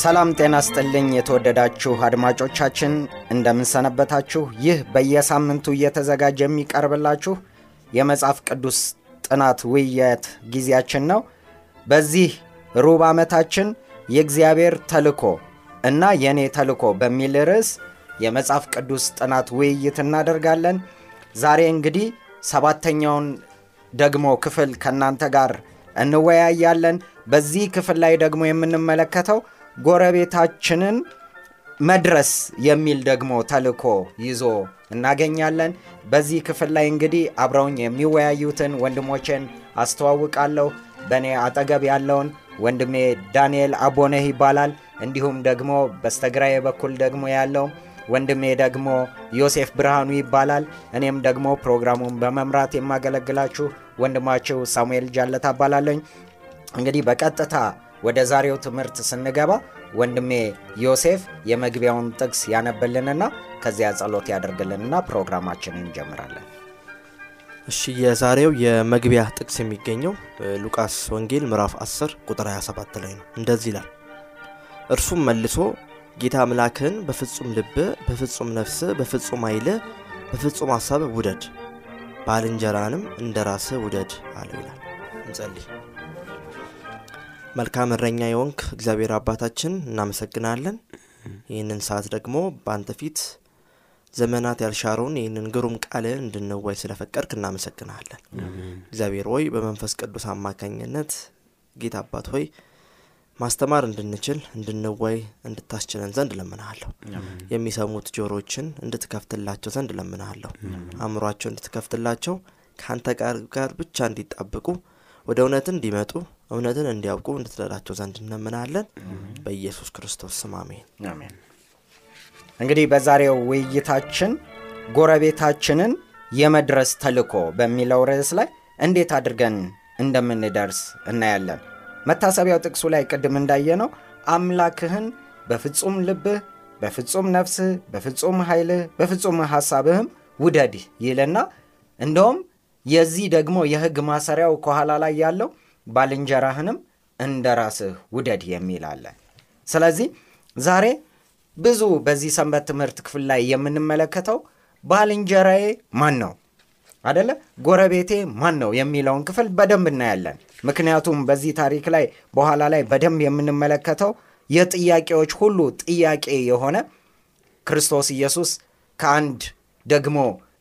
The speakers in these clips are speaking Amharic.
ሰላም ጤና ስጥልኝ የተወደዳችሁ አድማጮቻችን እንደምንሰነበታችሁ። ይህ በየሳምንቱ እየተዘጋጀ የሚቀርብላችሁ የመጽሐፍ ቅዱስ ጥናት ውይይት ጊዜያችን ነው። በዚህ ሩብ ዓመታችን የእግዚአብሔር ተልኮ እና የእኔ ተልኮ በሚል ርዕስ የመጽሐፍ ቅዱስ ጥናት ውይይት እናደርጋለን። ዛሬ እንግዲህ ሰባተኛውን ደግሞ ክፍል ከእናንተ ጋር እንወያያለን። በዚህ ክፍል ላይ ደግሞ የምንመለከተው ጎረቤታችንን መድረስ የሚል ደግሞ ተልኮ ይዞ እናገኛለን። በዚህ ክፍል ላይ እንግዲህ አብረውኝ የሚወያዩትን ወንድሞቼን አስተዋውቃለሁ። በእኔ አጠገብ ያለውን ወንድሜ ዳንኤል አቦነህ ይባላል። እንዲሁም ደግሞ በስተግራዬ በኩል ደግሞ ያለው ወንድሜ ደግሞ ዮሴፍ ብርሃኑ ይባላል። እኔም ደግሞ ፕሮግራሙን በመምራት የማገለግላችሁ ወንድማችሁ ሳሙኤል ጃለታ እባላለኝ። እንግዲህ በቀጥታ ወደ ዛሬው ትምህርት ስንገባ ወንድሜ ዮሴፍ የመግቢያውን ጥቅስ ያነብልንና ከዚያ ጸሎት ያደርግልንና ፕሮግራማችንን እንጀምራለን። እሺ የዛሬው የመግቢያ ጥቅስ የሚገኘው ሉቃስ ወንጌል ምዕራፍ 10 ቁጥር 27 ላይ ነው። እንደዚህ ይላል፣ እርሱም መልሶ ጌታ አምላክህን በፍጹም ልብህ፣ በፍጹም ነፍስህ፣ በፍጹም ኃይልህ፣ በፍጹም ሀሳብህ ውደድ፣ ባልንጀራንም እንደ ራስህ ውደድ አለው ይላል። እንጸልይ። መልካም እረኛ የሆንክ እግዚአብሔር አባታችን እናመሰግናለን። ይህንን ሰዓት ደግሞ በአንተ ፊት ዘመናት ያልሻረውን ይህንን ግሩም ቃልህን እንድንዋይ ስለፈቀድክ እናመሰግናለን። እግዚአብሔር ሆይ በመንፈስ ቅዱስ አማካኝነት ጌታ አባት ሆይ ማስተማር እንድንችል እንድንዋይ እንድታስችለን ዘንድ ለምናሃለሁ። የሚሰሙት ጆሮችን እንድትከፍትላቸው ዘንድ ለምናሃለሁ። አእምሯቸው እንድትከፍትላቸው ከአንተ ጋር ብቻ እንዲጣብቁ ወደ እውነትን እንዲመጡ እውነትን እንዲያውቁ እንድትረዳቸው ዘንድ እንለምናለን። በኢየሱስ ክርስቶስ ስም አሜን። እንግዲህ በዛሬው ውይይታችን ጎረቤታችንን የመድረስ ተልኮ በሚለው ርዕስ ላይ እንዴት አድርገን እንደምንደርስ እናያለን። መታሰቢያው ጥቅሱ ላይ ቅድም እንዳየነው አምላክህን በፍጹም ልብህ፣ በፍጹም ነፍስህ፣ በፍጹም ኃይልህ፣ በፍጹም ሐሳብህም ውደድ ይልና እንደውም የዚህ ደግሞ የሕግ ማሰሪያው ከኋላ ላይ ያለው ባልንጀራህንም እንደ ራስህ ውደድ የሚል አለ። ስለዚህ ዛሬ ብዙ በዚህ ሰንበት ትምህርት ክፍል ላይ የምንመለከተው ባልንጀራዬ ማን ነው አደለ፣ ጎረቤቴ ማን ነው የሚለውን ክፍል በደንብ እናያለን። ምክንያቱም በዚህ ታሪክ ላይ በኋላ ላይ በደንብ የምንመለከተው የጥያቄዎች ሁሉ ጥያቄ የሆነ ክርስቶስ ኢየሱስ ከአንድ ደግሞ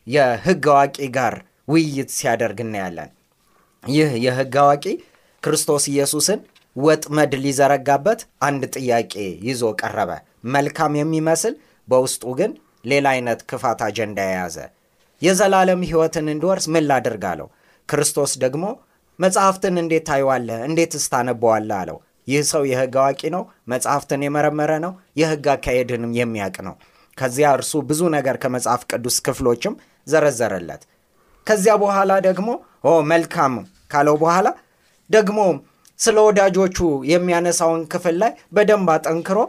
የሕግ አዋቂ ጋር ውይይት ሲያደርግ እናያለን። ይህ የሕግ አዋቂ ክርስቶስ ኢየሱስን ወጥመድ ሊዘረጋበት አንድ ጥያቄ ይዞ ቀረበ። መልካም የሚመስል በውስጡ ግን ሌላ አይነት ክፋት አጀንዳ የያዘ የዘላለም ሕይወትን እንድወርስ ምን ላድርግ አለው። ክርስቶስ ደግሞ መጽሐፍትን እንዴት ታየዋለህ? እንዴትስ ታነበዋለህ አለው። ይህ ሰው የሕግ አዋቂ ነው። መጽሐፍትን የመረመረ ነው። የሕግ አካሄድንም የሚያውቅ ነው። ከዚያ እርሱ ብዙ ነገር ከመጽሐፍ ቅዱስ ክፍሎችም ዘረዘረለት። ከዚያ በኋላ ደግሞ ኦ መልካም ካለው በኋላ ደግሞ ስለ ወዳጆቹ የሚያነሳውን ክፍል ላይ በደንብ አጠንክሮ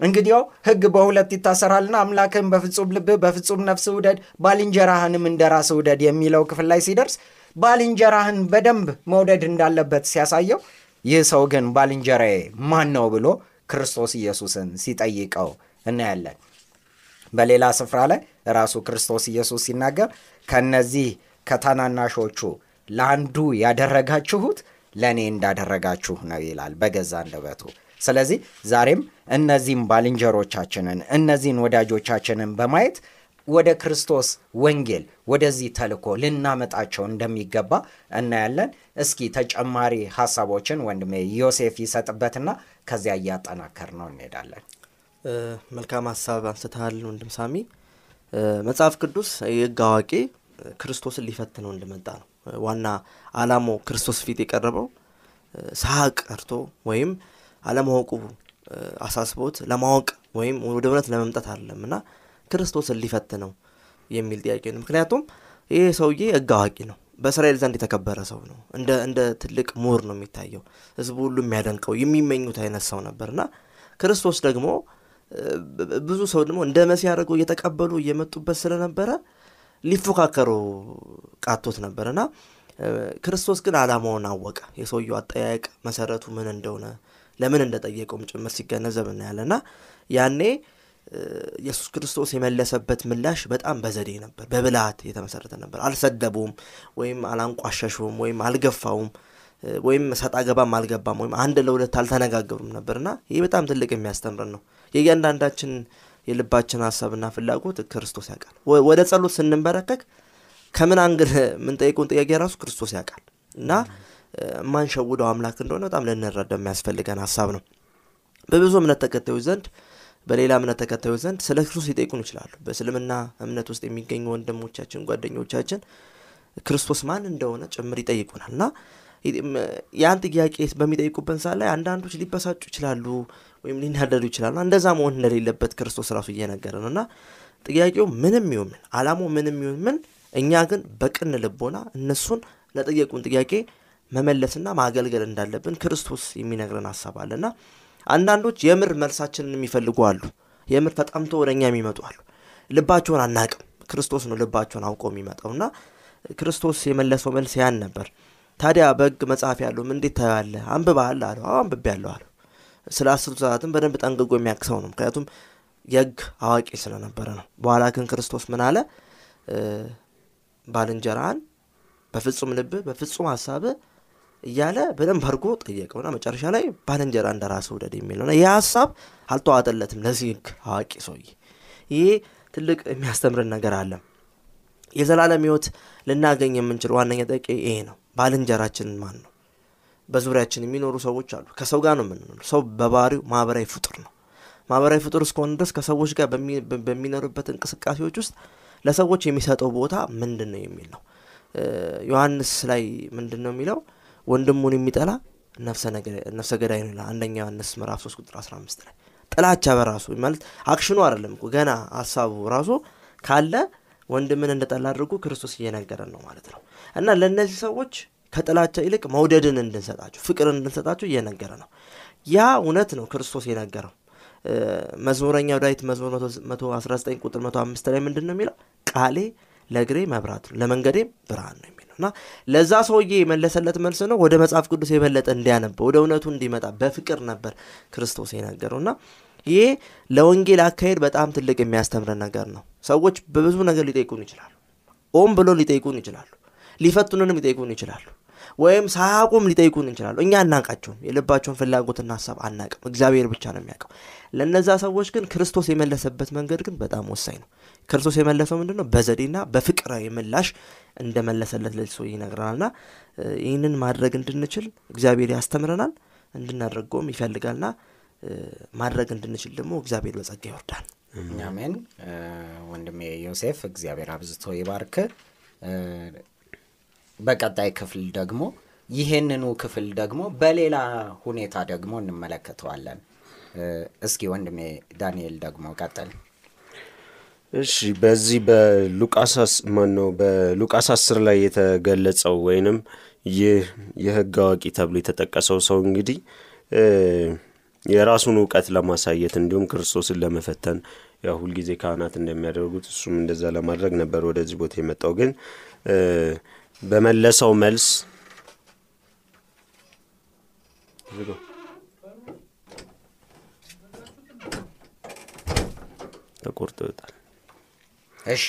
እንግዲያው ሕግ በሁለት ይታሰራልና አምላክህን በፍጹም ልብህ በፍጹም ነፍስ ውደድ፣ ባልንጀራህንም እንደ ራስህ ውደድ የሚለው ክፍል ላይ ሲደርስ ባልንጀራህን በደንብ መውደድ እንዳለበት ሲያሳየው፣ ይህ ሰው ግን ባልንጀራዬ ማን ነው ብሎ ክርስቶስ ኢየሱስን ሲጠይቀው እናያለን። በሌላ ስፍራ ላይ ራሱ ክርስቶስ ኢየሱስ ሲናገር ከነዚህ ከታናናሾቹ ለአንዱ ያደረጋችሁት ለእኔ እንዳደረጋችሁ ነው ይላል በገዛ አንደበቱ። ስለዚህ ዛሬም እነዚህም ባልንጀሮቻችንን እነዚህን ወዳጆቻችንን በማየት ወደ ክርስቶስ ወንጌል ወደዚህ ተልኮ ልናመጣቸው እንደሚገባ እናያለን። እስኪ ተጨማሪ ሀሳቦችን ወንድሜ ዮሴፍ ይሰጥበትና ከዚያ እያጠናከር ነው እንሄዳለን። መልካም ሀሳብ አንስተሃል ወንድም ሳሚ። መጽሐፍ ቅዱስ የሕግ አዋቂ ክርስቶስን ሊፈትነው እንደመጣ ነው። ዋና አላማው ክርስቶስ ፊት የቀረበው ሳቅ ቀርቶ ወይም አለማወቁ አሳስቦት ለማወቅ ወይም ወደ እውነት ለመምጣት አይደለም እና ክርስቶስን ሊፈትነው የሚል ጥያቄ ነው። ምክንያቱም ይህ ሰውዬ ሕግ አዋቂ ነው። በእስራኤል ዘንድ የተከበረ ሰው ነው። እንደ ትልቅ ምሁር ነው የሚታየው። ህዝቡ ሁሉ የሚያደንቀው የሚመኙት አይነት ሰው ነበር እና ክርስቶስ ደግሞ ብዙ ሰው ደግሞ እንደ መሲህ አድርገው እየተቀበሉ እየመጡበት ስለነበረ ሊፎካከሩ ቃቶት ነበር እና እ፣ ክርስቶስ ግን አላማውን አወቀ። የሰውየው አጠያየቅ መሰረቱ ምን እንደሆነ ለምን እንደጠየቀውም ጭምር ሲገነዘብ እናያለን እና ያኔ ኢየሱስ ክርስቶስ የመለሰበት ምላሽ በጣም በዘዴ ነበር፣ በብልሃት የተመሰረተ ነበር። አልሰደቡም ወይም አላንቋሸሹም ወይም አልገፋውም ወይም ሰጣ ገባም አልገባም ወይም አንድ ለሁለት አልተነጋገሩም ነበርና ይህ በጣም ትልቅ የሚያስተምረን ነው። የእያንዳንዳችን የልባችን ሀሳብና ፍላጎት ክርስቶስ ያውቃል። ወደ ጸሎት ስንንበረከክ ከምን አንግል የምንጠይቀውን ጥያቄ ራሱ ክርስቶስ ያውቃል እና የማንሸውደው አምላክ እንደሆነ በጣም ልንረዳ የሚያስፈልገን ሀሳብ ነው። በብዙ እምነት ተከታዮች ዘንድ በሌላ እምነት ተከታዮች ዘንድ ስለ ክርስቶስ ሊጠይቁን ይችላሉ። በእስልምና እምነት ውስጥ የሚገኙ ወንድሞቻችን፣ ጓደኞቻችን ክርስቶስ ማን እንደሆነ ጭምር ይጠይቁናል እና ያን ጥያቄ በሚጠይቁበት ሰዓት ላይ አንዳንዶች ሊበሳጩ ይችላሉ ወይም ሊናደዱ ይችላሉ። እንደዛ መሆን እንደሌለበት ክርስቶስ ራሱ እየነገረ ነው እና ጥያቄው ምንም ይሁን ምን አላማው ምንም ይሁን ምን እኛ ግን በቅን ልቦና እነሱን ለጠየቁን ጥያቄ መመለስና ማገልገል እንዳለብን ክርስቶስ የሚነግረን ሀሳብ አለና አንዳንዶች የምር መልሳችንን የሚፈልጉ አሉ። የምር ተጠምቶ ወደ እኛ የሚመጡ አሉ። ልባቸውን አናቅም። ክርስቶስ ነው ልባቸውን አውቆ የሚመጣው እና ክርስቶስ የመለሰው መልስ ያን ነበር። ታዲያ በሕግ መጽሐፍ ያለውም እንዴት ታያለህ? አንብበሃል አለው። አዎ አንብቤያለሁ አለው። ስለ አስርቱ ሰዓትም በደንብ ጠንቅቆ የሚያክሰው ነው። ምክንያቱም የሕግ አዋቂ ስለነበረ ነው። በኋላ ግን ክርስቶስ ምን አለ? ባልንጀራህን በፍጹም ልብህ በፍጹም ሀሳብህ እያለ በደንብ አድርጎ ጠየቀውና መጨረሻ ላይ ባልንጀራ እንደ ራስህ ውደድ የሚል ይህ ሀሳብ አልተዋጠለትም ለዚህ ሕግ አዋቂ ሰውዬ። ይሄ ትልቅ የሚያስተምርን ነገር አለ። የዘላለም ሕይወት ልናገኝ የምንችል ዋነኛ ጠቂ ይሄ ነው። ባልንጀራችንን ማን ነው? በዙሪያችን የሚኖሩ ሰዎች አሉ። ከሰው ጋር ነው የምንኖሩ። ሰው በባህሪው ማህበራዊ ፍጡር ነው። ማህበራዊ ፍጡር እስከሆነ ድረስ ከሰዎች ጋር በሚኖርበት እንቅስቃሴዎች ውስጥ ለሰዎች የሚሰጠው ቦታ ምንድን ነው የሚል ነው። ዮሐንስ ላይ ምንድን ነው የሚለው? ወንድሙን የሚጠላ ነፍሰ ገዳይ ነው ይላል። አንደኛ ዮሐንስ ምዕራፍ 3 ቁጥር 15 ላይ ጥላቻ በራሱ ማለት አክሽኑ አይደለም እኮ ገና ሀሳቡ ራሱ ካለ ወንድምን እንደጠላ አድርጎ ክርስቶስ እየነገረን ነው ማለት ነው። እና ለእነዚህ ሰዎች ከጥላቻ ይልቅ መውደድን እንድንሰጣቸው ፍቅርን እንድንሰጣቸው እየነገረ ነው። ያ እውነት ነው ክርስቶስ የነገረው። መዝሙረኛው ዳዊት መዝሙር 119 ቁጥር 105 ላይ ምንድን ነው የሚለው? ቃሌ ለእግሬ መብራት ነው ለመንገዴም ብርሃን ነው የሚለው እና ለዛ ሰውዬ የመለሰለት መልስ ነው። ወደ መጽሐፍ ቅዱስ የበለጠ እንዲያነበው ወደ እውነቱ እንዲመጣ በፍቅር ነበር ክርስቶስ የነገረው እና ይሄ ለወንጌል አካሄድ በጣም ትልቅ የሚያስተምረን ነገር ነው። ሰዎች በብዙ ነገር ሊጠይቁን ይችላሉ። ኦም ብሎ ሊጠይቁን ይችላሉ። ሊፈቱንንም ሊጠይቁን ይችላሉ። ወይም ሳያቁም ሊጠይቁን ይችላሉ። እኛ አናውቃቸውም። የልባቸውን ፍላጎትና ሀሳብ አናውቅም። እግዚአብሔር ብቻ ነው የሚያውቀው። ለእነዛ ሰዎች ግን ክርስቶስ የመለሰበት መንገድ ግን በጣም ወሳኝ ነው። ክርስቶስ የመለሰው ምንድን ነው? በዘዴና በፍቅራዊ ምላሽ እንደመለሰለት ለዚህ ሰው ይነግረናልና ይህንን ማድረግ እንድንችል እግዚአብሔር ያስተምረናል፣ እንድናደርገውም ይፈልጋልና ማድረግ እንድንችል ደግሞ እግዚአብሔር በጸጋ ይወርዳል። አሜን። ወንድሜ ዮሴፍ እግዚአብሔር አብዝቶ ይባርክ። በቀጣይ ክፍል ደግሞ ይህንኑ ክፍል ደግሞ በሌላ ሁኔታ ደግሞ እንመለከተዋለን። እስኪ ወንድሜ ዳንኤል ደግሞ ቀጥል። እሺ በዚህ በሉቃስ ማን ነው በሉቃስ አስር ላይ የተገለጸው ወይንም ይህ የሕግ አዋቂ ተብሎ የተጠቀሰው ሰው እንግዲህ የራሱን እውቀት ለማሳየት እንዲሁም ክርስቶስን ለመፈተን ያው ሁልጊዜ ካህናት እንደሚያደርጉት እሱም እንደዛ ለማድረግ ነበር ወደዚህ ቦታ የመጣው ግን በመለሰው መልስ ተቆርጦ ይወጣል። እሺ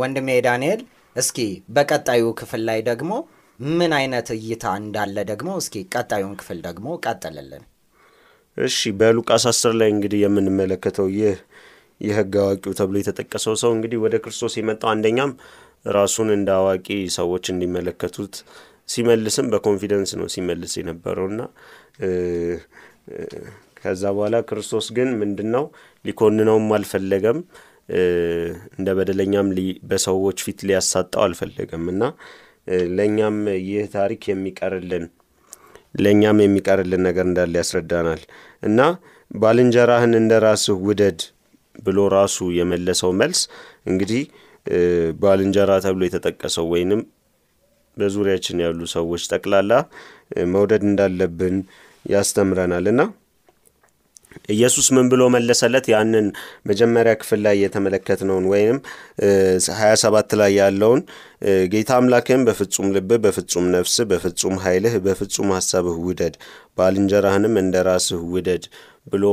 ወንድሜ ዳንኤል እስኪ በቀጣዩ ክፍል ላይ ደግሞ ምን አይነት እይታ እንዳለ ደግሞ እስኪ ቀጣዩን ክፍል ደግሞ ቀጥልልን። እሺ በሉቃስ አስር ላይ እንግዲህ የምንመለከተው ይህ የህግ አዋቂው ተብሎ የተጠቀሰው ሰው እንግዲህ ወደ ክርስቶስ የመጣው አንደኛም ራሱን እንደ አዋቂ ሰዎች እንዲመለከቱት ሲመልስም በኮንፊደንስ ነው ሲመልስ የነበረውና ከዛ በኋላ ክርስቶስ ግን ምንድን ነው ሊኮንነውም አልፈለገም። እንደ በደለኛም በሰዎች ፊት ሊያሳጣው አልፈለገም እና ለእኛም ይህ ታሪክ የሚቀርልን ለእኛም የሚቀርልን ነገር እንዳለ ያስረዳናል እና ባልንጀራህን እንደ ራስህ ውደድ ብሎ ራሱ የመለሰው መልስ እንግዲህ ባልንጀራ ተብሎ የተጠቀሰው ወይንም በዙሪያችን ያሉ ሰዎች ጠቅላላ መውደድ እንዳለብን ያስተምረናል እና ኢየሱስ ምን ብሎ መለሰለት? ያንን መጀመሪያ ክፍል ላይ የተመለከትነውን ወይም ሀያ ሰባት ላይ ያለውን ጌታ አምላክህን በፍጹም ልብህ፣ በፍጹም ነፍስህ፣ በፍጹም ኃይልህ፣ በፍጹም ሀሳብህ ውደድ፣ ባልንጀራህንም እንደ ራስህ ውደድ ብሎ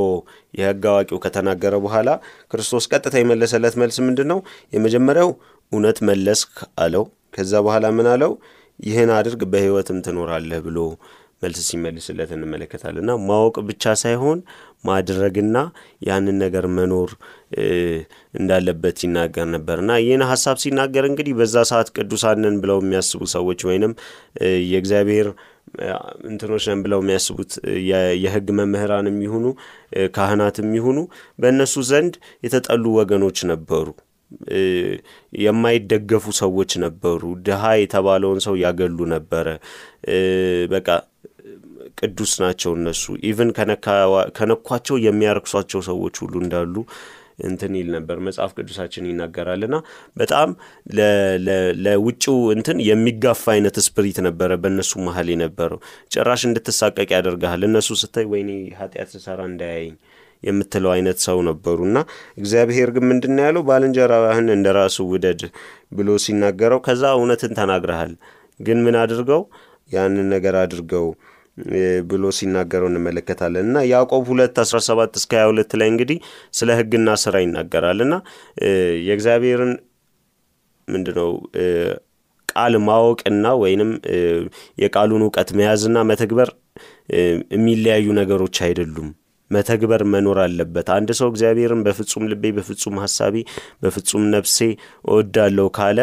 የሕግ አዋቂው ከተናገረ በኋላ ክርስቶስ ቀጥታ የመለሰለት መልስ ምንድን ነው? የመጀመሪያው እውነት መለስክ አለው። ከዛ በኋላ ምን አለው? ይህን አድርግ በሕይወትም ትኖራለህ ብሎ መልስ ሲመልስለት እንመለከታለን። እና ማወቅ ብቻ ሳይሆን ማድረግና ያንን ነገር መኖር እንዳለበት ይናገር ነበር እና ይህን ሀሳብ ሲናገር እንግዲህ በዛ ሰዓት ቅዱሳንን ብለው የሚያስቡ ሰዎች ወይንም የእግዚአብሔር እንትኖች ነን ብለው የሚያስቡት የህግ መምህራን የሚሆኑ ካህናት የሚሆኑ በእነሱ ዘንድ የተጠሉ ወገኖች ነበሩ። የማይደገፉ ሰዎች ነበሩ። ድሃ የተባለውን ሰው ያገሉ ነበረ። በቃ ቅዱስ ናቸው እነሱ even ከነኳቸው የሚያረክሷቸው ሰዎች ሁሉ እንዳሉ እንትን ይል ነበር። መጽሐፍ ቅዱሳችን ይናገራል እና በጣም ለውጭው እንትን የሚጋፋ አይነት spirit ነበረ በእነሱ መሀል የነበረው። ጭራሽ እንድትሳቀቅ ያደርግሃል። እነሱ ስታይ ወይኔ ኃጢአት ስሰራ እንዳያየኝ የምትለው አይነት ሰው ነበሩ እና እግዚአብሔር ግን ምንድን ያለው? ባልንጀራህን እንደ ራሱ ውደድ ብሎ ሲናገረው ከዛ እውነትን ተናግረሃል። ግን ምን አድርገው? ያንን ነገር አድርገው ብሎ ሲናገረው እንመለከታለን። እና ያዕቆብ ሁለት አስራ ሰባት እስከ ሀያ ሁለት ላይ እንግዲህ ስለ ህግና ስራ ይናገራል። እና የእግዚአብሔርን ምንድነው ቃል ማወቅና ወይንም የቃሉን እውቀት መያዝና መተግበር የሚለያዩ ነገሮች አይደሉም። መተግበር መኖር አለበት። አንድ ሰው እግዚአብሔርን በፍጹም ልቤ በፍጹም ሀሳቤ በፍጹም ነፍሴ እወዳለሁ ካለ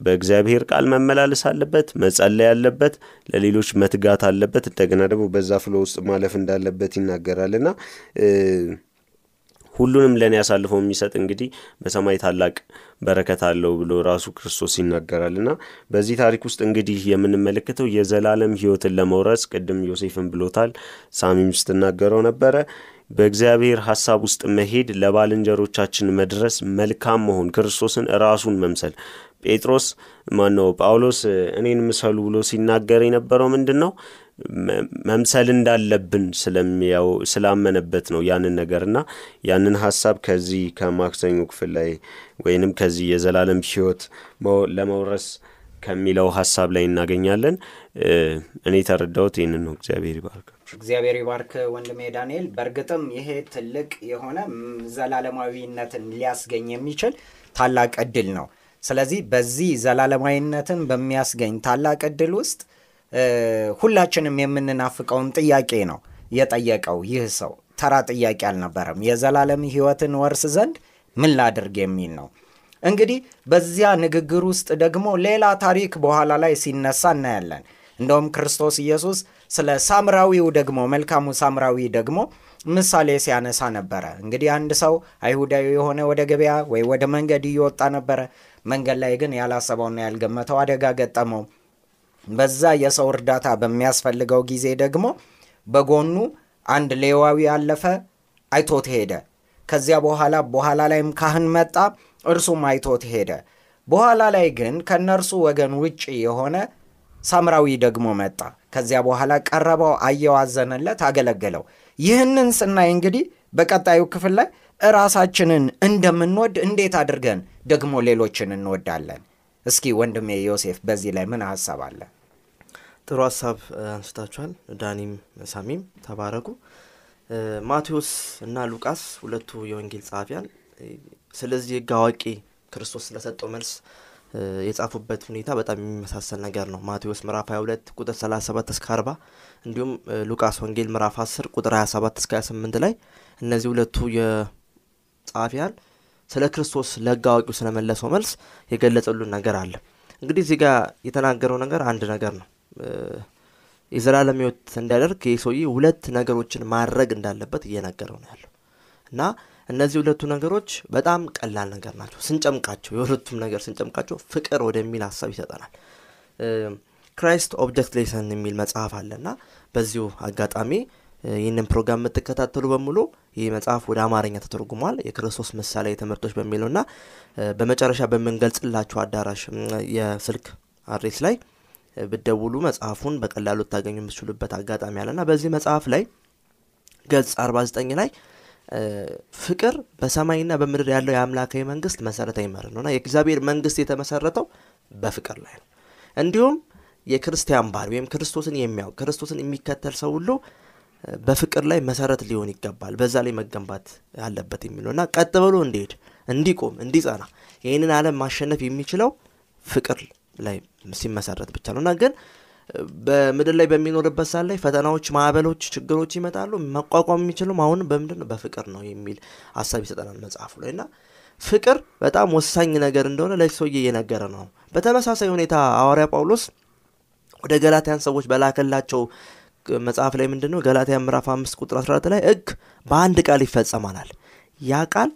በእግዚአብሔር ቃል መመላለስ አለበት መጸለይ አለበት ለሌሎች መትጋት አለበት። እንደገና ደግሞ በዛ ፍሎ ውስጥ ማለፍ እንዳለበት ይናገራል። እና ሁሉንም ለእኔ አሳልፈው የሚሰጥ እንግዲህ በሰማይ ታላቅ በረከት አለው ብሎ ራሱ ክርስቶስ ይናገራል። እና በዚህ ታሪክ ውስጥ እንግዲህ የምንመለከተው የዘላለም ህይወትን ለመውረስ ቅድም ዮሴፍን ብሎታል ሳሚም ስትናገረው ነበረ። በእግዚአብሔር ሀሳብ ውስጥ መሄድ ለባልንጀሮቻችን መድረስ መልካም መሆን ክርስቶስን ራሱን መምሰል ጴጥሮስ ማነው ጳውሎስ እኔን ምሰሉ ብሎ ሲናገር የነበረው ምንድን ነው መምሰል እንዳለብን ስለሚያው ስላመነበት ነው ያንን ነገርና ያንን ሀሳብ ከዚህ ከማክሰኞ ክፍል ላይ ወይንም ከዚህ የዘላለም ህይወት ለመውረስ ከሚለው ሀሳብ ላይ እናገኛለን። እኔ የተረዳሁት ይህንን ነው። እግዚአብሔር ይባርክ። እግዚአብሔር ይባርክ ወንድሜ ዳንኤል። በእርግጥም ይሄ ትልቅ የሆነ ዘላለማዊነትን ሊያስገኝ የሚችል ታላቅ እድል ነው ስለዚህ በዚህ ዘላለማዊነትን በሚያስገኝ ታላቅ እድል ውስጥ ሁላችንም የምንናፍቀውን ጥያቄ ነው የጠየቀው ይህ ሰው። ተራ ጥያቄ አልነበረም። የዘላለም ህይወትን ወርስ ዘንድ ምን ላድርግ የሚል ነው። እንግዲህ በዚያ ንግግር ውስጥ ደግሞ ሌላ ታሪክ በኋላ ላይ ሲነሳ እናያለን። እንደውም ክርስቶስ ኢየሱስ ስለ ሳምራዊው ደግሞ መልካሙ ሳምራዊ ደግሞ ምሳሌ ሲያነሳ ነበረ። እንግዲህ አንድ ሰው አይሁዳዊ የሆነ ወደ ገበያ ወይ ወደ መንገድ እየወጣ ነበረ መንገድ ላይ ግን ያላሰበውና ያልገመተው አደጋ ገጠመው። በዛ የሰው እርዳታ በሚያስፈልገው ጊዜ ደግሞ በጎኑ አንድ ሌዋዊ ያለፈ አይቶት ሄደ። ከዚያ በኋላ በኋላ ላይም ካህን መጣ እርሱም አይቶት ሄደ። በኋላ ላይ ግን ከእነርሱ ወገን ውጭ የሆነ ሳምራዊ ደግሞ መጣ። ከዚያ በኋላ ቀረበው አየው አዘነለት አገለገለው። ይህንን ስናይ እንግዲህ በቀጣዩ ክፍል ላይ እራሳችንን እንደምንወድ እንዴት አድርገን ደግሞ ሌሎችን እንወዳለን? እስኪ ወንድሜ ዮሴፍ በዚህ ላይ ምን ሀሳብ አለ? ጥሩ ሀሳብ አንስታችኋል። ዳኒም ሳሚም ተባረኩ። ማቴዎስ እና ሉቃስ ሁለቱ የወንጌል ጸሐፊያን ስለዚህ ህግ አዋቂ ክርስቶስ ስለሰጠው መልስ የጻፉበት ሁኔታ በጣም የሚመሳሰል ነገር ነው። ማቴዎስ ምዕራፍ 22 ቁጥር 37 እስከ 40 እንዲሁም ሉቃስ ወንጌል ምዕራፍ 10 ቁጥር 27 እስከ 28 ላይ እነዚህ ሁለቱ ጸሐፊያን ስለ ክርስቶስ ለሕግ አዋቂው ስለመለሰው መልስ የገለጸሉን ነገር አለ። እንግዲህ እዚህ ጋር የተናገረው ነገር አንድ ነገር ነው። የዘላለም ሕይወት እንዲያደርግ ይህ ሰውዬ ሁለት ነገሮችን ማድረግ እንዳለበት እየነገረው ነው ያለው እና እነዚህ ሁለቱ ነገሮች በጣም ቀላል ነገር ናቸው። ስንጨምቃቸው የሁለቱም ነገር ስንጨምቃቸው ፍቅር ወደሚል ሀሳብ ይሰጠናል። Christ Object Lesson የሚል መጽሐፍ አለ እና በዚሁ አጋጣሚ ይህንን ፕሮግራም የምትከታተሉ በሙሉ ይህ መጽሐፍ ወደ አማርኛ ተተርጉሟል። የክርስቶስ ምሳሌ ትምህርቶች በሚለው እና በመጨረሻ በምንገልጽላችሁ አዳራሽ የስልክ አድሬስ ላይ ብደውሉ መጽሐፉን በቀላሉ ታገኙ የምትችሉበት አጋጣሚ አለ እና በዚህ መጽሐፍ ላይ ገጽ 49 ላይ ፍቅር በሰማይና በምድር ያለው የአምላካዊ መንግስት መሰረታዊ መርህ ነው የእግዚአብሔር መንግስት የተመሰረተው በፍቅር ላይ ነው። እንዲሁም የክርስቲያን ባህል ወይም ክርስቶስን የሚያውቅ ክርስቶስን የሚከተል ሰው ሁሉ በፍቅር ላይ መሰረት ሊሆን ይገባል፣ በዛ ላይ መገንባት አለበት የሚለው እና ቀጥ ብሎ እንዲሄድ፣ እንዲቆም፣ እንዲጸና ይህንን ዓለም ማሸነፍ የሚችለው ፍቅር ላይ ሲመሰረት ብቻ ነው እና ግን በምድር ላይ በሚኖርበት ሰዓት ላይ ፈተናዎች፣ ማዕበሎች፣ ችግሮች ይመጣሉ። መቋቋም የሚችሉም አሁን በምንድን ነው? በፍቅር ነው የሚል ሀሳብ ይሰጠናል መጽሐፉ ላይ እና ፍቅር በጣም ወሳኝ ነገር እንደሆነ ለዚህ ሰውዬ እየነገረ ነው። በተመሳሳይ ሁኔታ ሐዋርያ ጳውሎስ ወደ ገላትያን ሰዎች በላከላቸው መጽሐፍ ላይ ምንድን ነው ገላትያን ምዕራፍ አምስት ቁጥር 14 ላይ ሕግ በአንድ ቃል ይፈጸማናል። ያ ቃል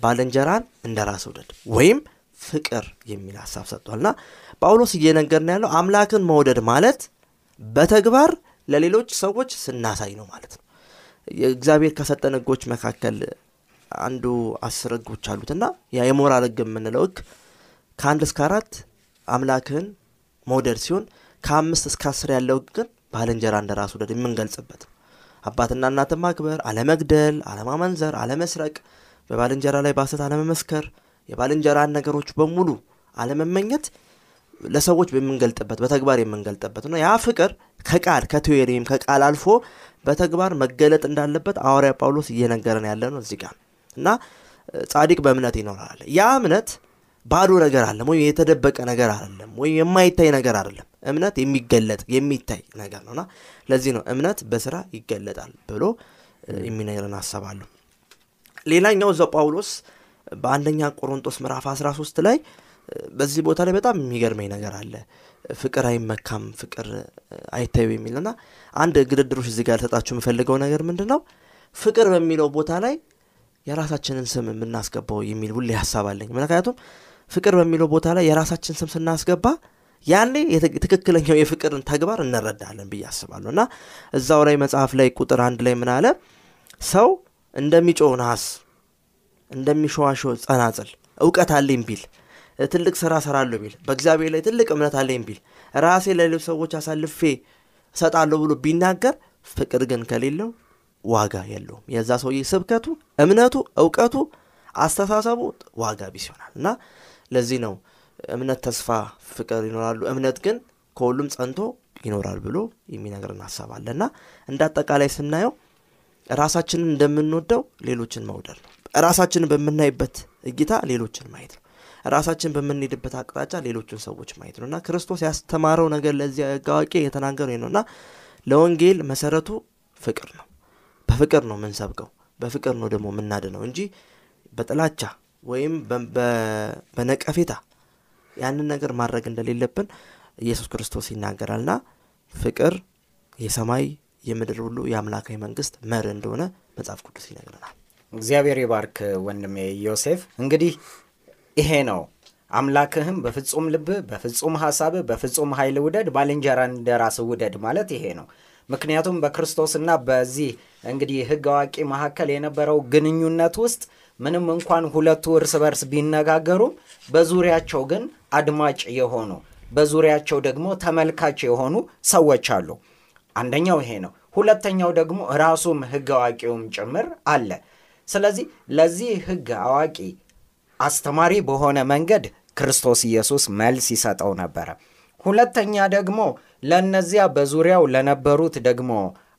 ባልንጀራን እንደ ራስ ውደድ ወይም ፍቅር የሚል ሀሳብ ሰጥቷል ጳውሎስ እየነገርን ያለው አምላክን መውደድ ማለት በተግባር ለሌሎች ሰዎች ስናሳይ ነው ማለት ነው። የእግዚአብሔር ከሰጠን ሕጎች መካከል አንዱ አስር ሕጎች አሉት እና ያ የሞራል ሕግ የምንለው ሕግ ከአንድ እስከ አራት አምላክህን መውደድ ሲሆን ከአምስት እስከ አስር ያለው ግን ባልንጀራ እንደ ራስ ውደድ የምንገልጽበት አባትና እናትን ማክበር፣ አለመግደል፣ አለማመንዘር፣ አለመስረቅ፣ በባልንጀራ ላይ በሐሰት አለመመስከር፣ የባልንጀራን ነገሮች በሙሉ አለመመኘት ለሰዎች በምንገልጥበት በተግባር የምንገልጥበት ነው። ያ ፍቅር ከቃል ወይም ከቃል አልፎ በተግባር መገለጥ እንዳለበት ሐዋርያ ጳውሎስ እየነገረን ያለ ነው እዚህ ጋር እና ጻድቅ በእምነት ይኖራል። ያ እምነት ባዶ ነገር አለም ወይም የተደበቀ ነገር አይደለም፣ ወይም የማይታይ ነገር አይደለም። እምነት የሚገለጥ የሚታይ ነገር ነውና ለዚህ ነው እምነት በስራ ይገለጣል ብሎ የሚነግረን ሀሳብ ሌላኛው እዛው ጳውሎስ በአንደኛ ቆሮንጦስ ምዕራፍ 13 ላይ በዚህ ቦታ ላይ በጣም የሚገርመኝ ነገር አለ። ፍቅር አይመካም፣ ፍቅር አይታዩ የሚልና አንድ ግድድሮች እዚህ ጋር ልሰጣችሁ የምፈልገው ነገር ምንድን ነው ፍቅር በሚለው ቦታ ላይ የራሳችንን ስም የምናስገባው የሚል ሁሌ ሀሳብ አለኝ። ምክንያቱም ፍቅር በሚለው ቦታ ላይ የራሳችን ስም ስናስገባ ያኔ ትክክለኛው የፍቅርን ተግባር እንረዳለን ብዬ አስባለሁ እና እዛው ላይ መጽሐፍ ላይ ቁጥር አንድ ላይ ምን አለ? ሰው እንደሚጮህ ነሐስ እንደሚሸዋሸ ጸናጽል እውቀት አለኝ ቢል ትልቅ ስራ ሰራለሁ ቢል በእግዚአብሔር ላይ ትልቅ እምነት አለኝ ቢል ራሴ ለሌሎች ሰዎች አሳልፌ እሰጣለሁ ብሎ ቢናገር ፍቅር ግን ከሌለው ዋጋ የለውም። የዛ ሰውዬ ስብከቱ፣ እምነቱ፣ እውቀቱ፣ አስተሳሰቡ ዋጋ ቢስ ይሆናል እና ለዚህ ነው እምነት፣ ተስፋ፣ ፍቅር ይኖራሉ፣ እምነት ግን ከሁሉም ጸንቶ ይኖራል ብሎ የሚነግረን ሀሳብ አለ እና እንደ አጠቃላይ ስናየው ራሳችንን እንደምንወደው ሌሎችን መውደድ ነው። ራሳችንን በምናይበት እይታ ሌሎችን ማየት ነው። ራሳችን በምንሄድበት አቅጣጫ ሌሎችን ሰዎች ማየት ነው እና ክርስቶስ ያስተማረው ነገር ለዚያ ሕግ አዋቂ ነው እና ለወንጌል መሰረቱ ፍቅር ነው። በፍቅር ነው የምንሰብከው፣ በፍቅር ነው ደግሞ የምናድነው እንጂ በጥላቻ ወይም በነቀፌታ ያንን ነገር ማድረግ እንደሌለብን ኢየሱስ ክርስቶስ ይናገራልና ፍቅር የሰማይ የምድር ሁሉ የአምላካዊ መንግስት መርህ እንደሆነ መጽሐፍ ቅዱስ ይነግረናል። እግዚአብሔር ይባርክ ወንድሜ ዮሴፍ። እንግዲህ ይሄ ነው አምላክህም በፍጹም ልብህ፣ በፍጹም ሀሳብህ፣ በፍጹም ኃይል ውደድ፣ ባልንጀራን እንደ ራስህ ውደድ ማለት ይሄ ነው። ምክንያቱም በክርስቶስና በዚህ እንግዲህ ሕግ አዋቂ መካከል የነበረው ግንኙነት ውስጥ ምንም እንኳን ሁለቱ እርስ በርስ ቢነጋገሩም በዙሪያቸው ግን አድማጭ የሆኑ በዙሪያቸው ደግሞ ተመልካች የሆኑ ሰዎች አሉ። አንደኛው ይሄ ነው። ሁለተኛው ደግሞ ራሱም ሕግ አዋቂውም ጭምር አለ። ስለዚህ ለዚህ ሕግ አዋቂ አስተማሪ በሆነ መንገድ ክርስቶስ ኢየሱስ መልስ ይሰጠው ነበረ። ሁለተኛ ደግሞ ለእነዚያ በዙሪያው ለነበሩት ደግሞ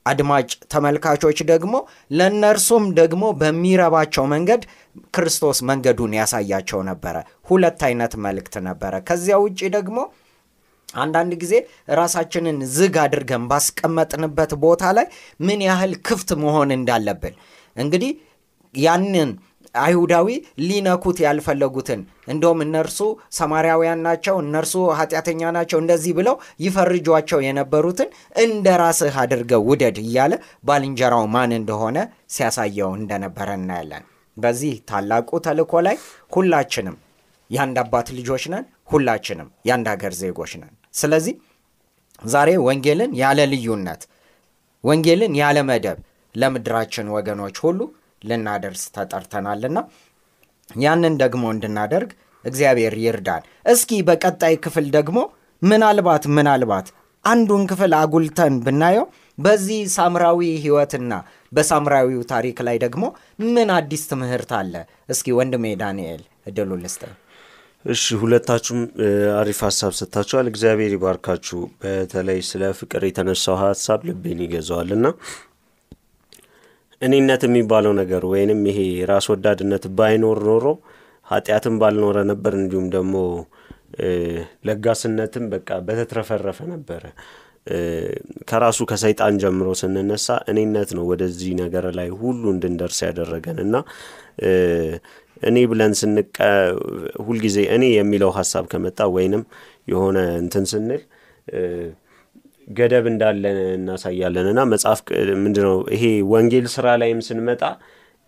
አድማጭ ተመልካቾች ደግሞ ለእነርሱም ደግሞ በሚረባቸው መንገድ ክርስቶስ መንገዱን ያሳያቸው ነበረ። ሁለት አይነት መልእክት ነበረ። ከዚያ ውጭ ደግሞ አንዳንድ ጊዜ ራሳችንን ዝግ አድርገን ባስቀመጥንበት ቦታ ላይ ምን ያህል ክፍት መሆን እንዳለብን እንግዲህ ያንን አይሁዳዊ ሊነኩት ያልፈለጉትን እንደውም እነርሱ ሰማርያውያን ናቸው፣ እነርሱ ኃጢአተኛ ናቸው፣ እንደዚህ ብለው ይፈርጇቸው የነበሩትን እንደ ራስህ አድርገው ውደድ እያለ ባልንጀራው ማን እንደሆነ ሲያሳየው እንደነበረ እናያለን። በዚህ ታላቁ ተልእኮ ላይ ሁላችንም የአንድ አባት ልጆች ነን። ሁላችንም የአንድ ሀገር ዜጎች ነን። ስለዚህ ዛሬ ወንጌልን ያለ ልዩነት ወንጌልን ያለ መደብ ለምድራችን ወገኖች ሁሉ ልናደርስ ተጠርተናልና ያንን ደግሞ እንድናደርግ እግዚአብሔር ይርዳን። እስኪ በቀጣይ ክፍል ደግሞ ምናልባት ምናልባት አንዱን ክፍል አጉልተን ብናየው በዚህ ሳምራዊ ሕይወትና በሳምራዊው ታሪክ ላይ ደግሞ ምን አዲስ ትምህርት አለ? እስኪ ወንድሜ ዳንኤል እድሉ ልስጥ። እሺ ሁለታችሁም አሪፍ ሀሳብ ሰጥታችኋል። እግዚአብሔር ይባርካችሁ። በተለይ ስለ ፍቅር የተነሳው ሀሳብ ልቤን ይገዛዋል እና እኔነት የሚባለው ነገር ወይንም ይሄ ራስ ወዳድነት ባይኖር ኖሮ ኃጢአትም ባልኖረ ነበር፣ እንዲሁም ደግሞ ለጋስነትም በቃ በተትረፈረፈ ነበረ። ከራሱ ከሰይጣን ጀምሮ ስንነሳ እኔነት ነው ወደዚህ ነገር ላይ ሁሉ እንድንደርስ ያደረገን እና እኔ ብለን ስንቀ ሁልጊዜ እኔ የሚለው ሀሳብ ከመጣ ወይንም የሆነ እንትን ስንል ገደብ እንዳለ እናሳያለን እና መጽሐፍ ምንድነው ይሄ ወንጌል ስራ ላይም ስንመጣ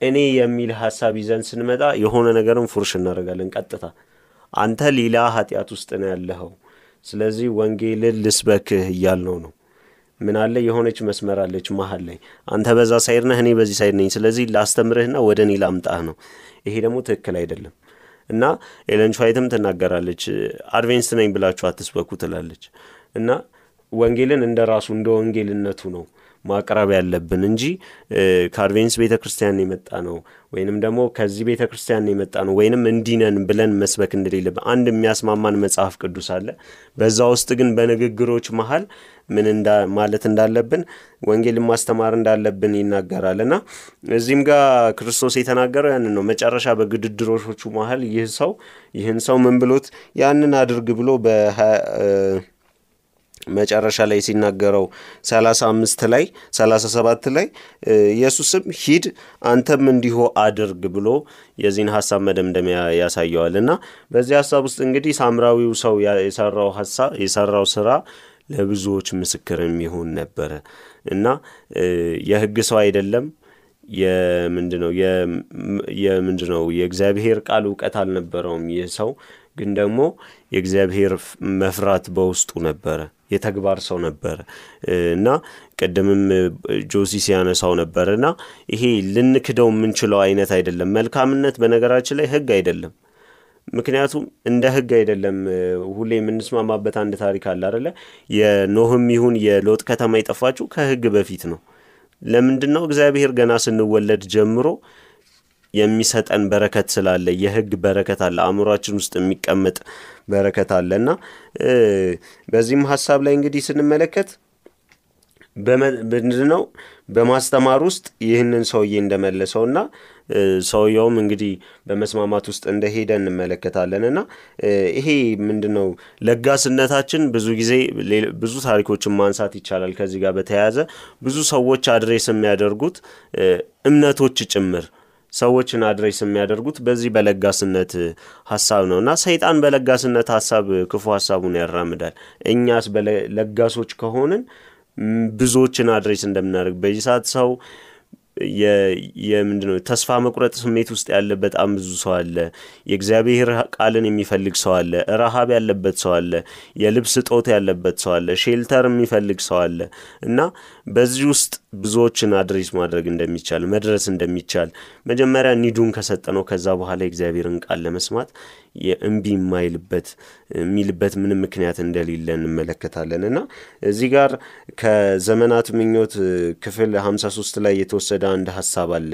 እኔ የሚል ሀሳብ ይዘን ስንመጣ የሆነ ነገርም ፉርሽ እናደርጋለን። ቀጥታ አንተ ሌላ ኃጢአት ውስጥ ነው ያለኸው፣ ስለዚህ ወንጌልን ልስበክህ እያልነው ነው። ምን አለ የሆነች መስመር አለች መሀል ላይ አንተ በዛ side ነህ፣ እኔ በዚህ side ነኝ። ስለዚህ ላስተምርህና ወደ እኔ ላምጣህ ነው። ይሄ ደግሞ ትክክል አይደለም እና ኤለን ዋይትም ትናገራለች። አድቬንስት ነኝ ብላችሁ አትስበኩ ትላለች እና ወንጌልን እንደ ራሱ እንደ ወንጌልነቱ ነው ማቅረብ ያለብን እንጂ ከአድቬንስ ቤተ ክርስቲያን የመጣ ነው ወይንም ደግሞ ከዚህ ቤተ ክርስቲያን የመጣ ነው ወይንም እንዲነን ብለን መስበክ እንደሌለብን አንድ የሚያስማማን መጽሐፍ ቅዱስ አለ። በዛ ውስጥ ግን በንግግሮች መሀል ምን ማለት እንዳለብን ወንጌልን ማስተማር እንዳለብን ይናገራል እና እዚህም ጋር ክርስቶስ የተናገረው ያንን ነው። መጨረሻ በግድድሮሾቹ መሀል ይህ ሰው ይህን ሰው ምን ብሎት ያንን አድርግ ብሎ መጨረሻ ላይ ሲናገረው ሰላሳ አምስት ላይ ሰላሳ ሰባት ላይ ኢየሱስም ሂድ አንተም እንዲሁ አድርግ ብሎ የዚህን ሀሳብ መደምደሚያ ያሳየዋል። እና በዚህ ሀሳብ ውስጥ እንግዲህ ሳምራዊው ሰው የሰራው ሀሳብ የሰራው ስራ ለብዙዎች ምስክር የሚሆን ነበረ። እና የህግ ሰው አይደለም የምንድነው የምንድነው የእግዚአብሔር ቃል እውቀት አልነበረውም ይህ ሰው። ግን ደግሞ የእግዚአብሔር መፍራት በውስጡ ነበረ የተግባር ሰው ነበረ እና ቅድምም ጆሲ ሲያነሳው ነበር እና ይሄ ልንክደው የምንችለው አይነት አይደለም። መልካምነት በነገራችን ላይ ህግ አይደለም። ምክንያቱም እንደ ህግ አይደለም። ሁሌ የምንስማማበት አንድ ታሪክ አለ አደለ የኖህም ይሁን የሎጥ ከተማ የጠፋችው ከህግ በፊት ነው። ለምንድን ነው እግዚአብሔር ገና ስንወለድ ጀምሮ የሚሰጠን በረከት ስላለ የህግ በረከት አለ አእምሯችን ውስጥ የሚቀመጥ በረከት አለ። እና በዚህም ሀሳብ ላይ እንግዲህ ስንመለከት ምንድነው? በማስተማር ውስጥ ይህንን ሰውዬ እንደመለሰውና ሰውየውም እንግዲህ በመስማማት ውስጥ እንደሄደ እንመለከታለን። እና ይሄ ምንድን ነው ለጋስነታችን ብዙ ጊዜ ብዙ ታሪኮችን ማንሳት ይቻላል። ከዚህ ጋር በተያያዘ ብዙ ሰዎች address የሚያደርጉት እምነቶች ጭምር ሰዎችን address የሚያደርጉት በዚህ በለጋስነት ሀሳብ ነው እና ሰይጣን በለጋስነት ሀሳብ ክፉ ሀሳቡን ያራምዳል። እኛስ በለጋሶች ከሆንን ብዙዎችን address እንደምናደርግ በዚህ ሰዓት ሰው የምንድነው ተስፋ መቁረጥ ስሜት ውስጥ ያለ በጣም ብዙ ሰው አለ። የእግዚአብሔር ቃልን የሚፈልግ ሰው አለ። ረሃብ ያለበት ሰው አለ። የልብስ እጦት ያለበት ሰው አለ። shelter የሚፈልግ ሰው አለ። እና በዚህ ውስጥ ብዙዎችን address ማድረግ እንደሚቻል መድረስ እንደሚቻል መጀመሪያ need ኡን ከሰጠነው ከዛ በኋላ የእግዚአብሔርን ቃል ለመስማት የእምቢ የማይልበት የሚልበት ምንም ምክንያት እንደሌለ እንመለከታለን። እና እዚህ ጋር ከዘመናት ምኞት ክፍል 53 ላይ የተወሰደ አንድ ሀሳብ አለ።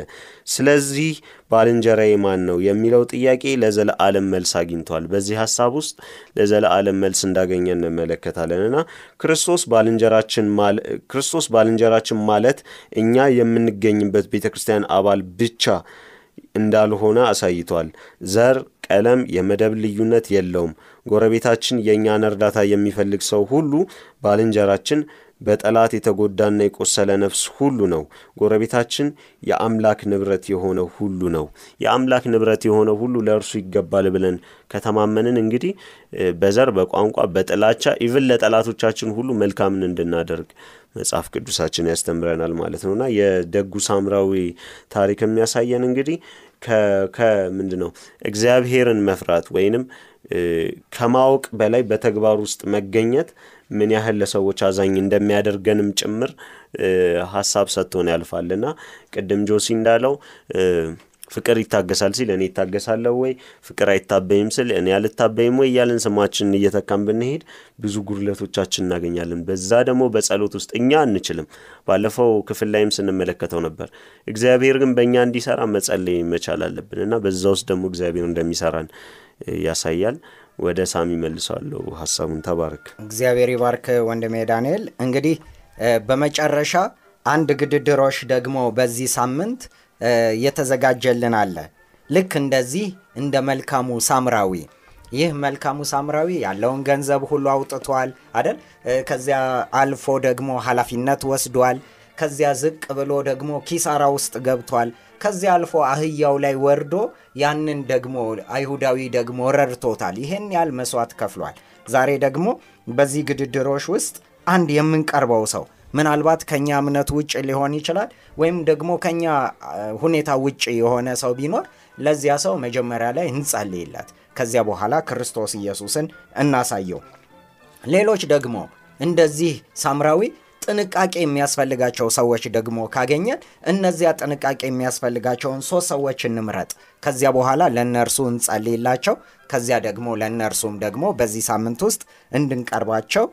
ስለዚህ ባልንጀራዬ ማን ነው የሚለው ጥያቄ ለዘለዓለም መልስ አግኝቷል። በዚህ ሀሳብ ውስጥ ለዘለዓለም መልስ እንዳገኘ እንመለከታለን እና ክርስቶስ ባልንጀራችን ማለት እኛ የምንገኝበት ቤተ ክርስቲያን አባል ብቻ እንዳልሆነ አሳይቷል። ዘር ቀለም የመደብ ልዩነት የለውም። ጎረቤታችን የእኛን እርዳታ የሚፈልግ ሰው ሁሉ ባልንጀራችን በጠላት የተጎዳና የቆሰለ ነፍስ ሁሉ ነው። ጎረቤታችን የአምላክ ንብረት የሆነ ሁሉ ነው። የአምላክ ንብረት የሆነ ሁሉ ለእርሱ ይገባል ብለን ከተማመንን እንግዲህ በዘር በቋንቋ በጥላቻ even ለጠላቶቻችን ሁሉ መልካምን እንድናደርግ መጽሐፍ ቅዱሳችን ያስተምረናል ማለት ነውና የደጉ ሳምራዊ ታሪክ የሚያሳየን እንግዲህ ከምንድን ነው እግዚአብሔርን መፍራት ወይንም ከማወቅ በላይ በተግባር ውስጥ መገኘት ምን ያህል ለሰዎች አዛኝ እንደሚያደርገንም ጭምር ሀሳብ ሰጥቶን ያልፋልና ቅድም ጆሲ እንዳለው ፍቅር ይታገሳል ሲል እኔ ይታገሳለሁ ወይ፣ ፍቅር አይታበይም ስል እኔ አልታበይም ወይ እያለን ስማችንን እየተካን ብንሄድ ብዙ ጉድለቶቻችን እናገኛለን። በዛ ደግሞ በጸሎት ውስጥ እኛ አንችልም። ባለፈው ክፍል ላይም ስንመለከተው ነበር። እግዚአብሔር ግን በእኛ እንዲሰራ መጸለይ መቻል አለብን እና በዛ ውስጥ ደግሞ እግዚአብሔር እንደሚሰራን ያሳያል። ወደ ሳሚ መልሰዋለሁ ሀሳቡን። ተባረክ። እግዚአብሔር ይባርክ ወንድሜ ዳንኤል። እንግዲህ በመጨረሻ አንድ ግድድሮች ደግሞ በዚህ ሳምንት የተዘጋጀልን አለ። ልክ እንደዚህ እንደ መልካሙ ሳምራዊ ይህ መልካሙ ሳምራዊ ያለውን ገንዘብ ሁሉ አውጥቷል አደል? ከዚያ አልፎ ደግሞ ኃላፊነት ወስዷል። ከዚያ ዝቅ ብሎ ደግሞ ኪሳራ ውስጥ ገብቷል። ከዚያ አልፎ አህያው ላይ ወርዶ ያንን ደግሞ አይሁዳዊ ደግሞ ረድቶታል። ይሄን ያህል መስዋዕት ከፍሏል። ዛሬ ደግሞ በዚህ ግድድሮች ውስጥ አንድ የምንቀርበው ሰው ምናልባት ከኛ እምነት ውጭ ሊሆን ይችላል፣ ወይም ደግሞ ከኛ ሁኔታ ውጭ የሆነ ሰው ቢኖር ለዚያ ሰው መጀመሪያ ላይ እንጸልይለት፣ ከዚያ በኋላ ክርስቶስ ኢየሱስን እናሳየው። ሌሎች ደግሞ እንደዚህ ሳምራዊ ጥንቃቄ የሚያስፈልጋቸው ሰዎች ደግሞ ካገኘን እነዚያ ጥንቃቄ የሚያስፈልጋቸውን ሶስት ሰዎች እንምረጥ። ከዚያ በኋላ ለእነርሱ እንጸልይላቸው። ከዚያ ደግሞ ለእነርሱም ደግሞ በዚህ ሳምንት ውስጥ እንድንቀርባቸው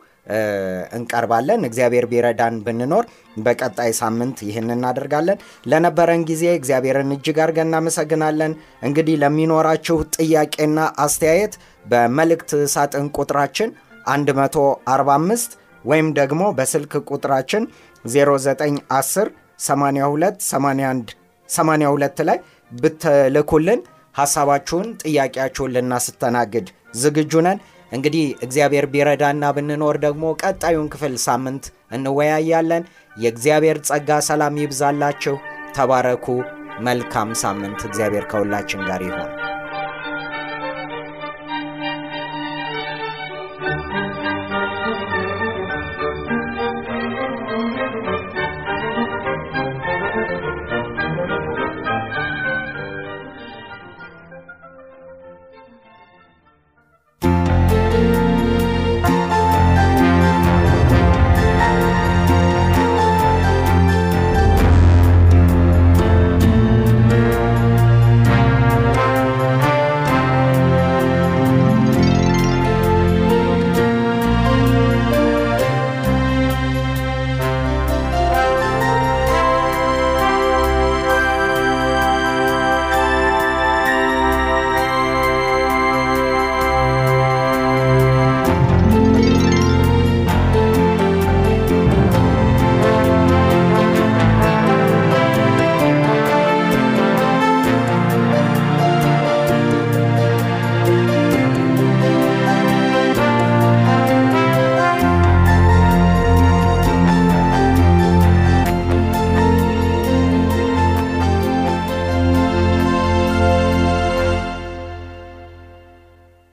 እንቀርባለን። እግዚአብሔር ቢረዳን ብንኖር በቀጣይ ሳምንት ይህን እናደርጋለን። ለነበረን ጊዜ እግዚአብሔርን እጅግ አድርገን እናመሰግናለን። እንግዲህ ለሚኖራችሁ ጥያቄና አስተያየት በመልእክት ሳጥን ቁጥራችን 145 ወይም ደግሞ በስልክ ቁጥራችን 0910 82 81 82 ላይ ብትልኩልን ሐሳባችሁን፣ ጥያቄያችሁን ልናስተናግድ ዝግጁ ነን። እንግዲህ እግዚአብሔር ቢረዳና ብንኖር ደግሞ ቀጣዩን ክፍል ሳምንት እንወያያለን። የእግዚአብሔር ጸጋ ሰላም ይብዛላችሁ። ተባረኩ። መልካም ሳምንት። እግዚአብሔር ከሁላችን ጋር ይሆን።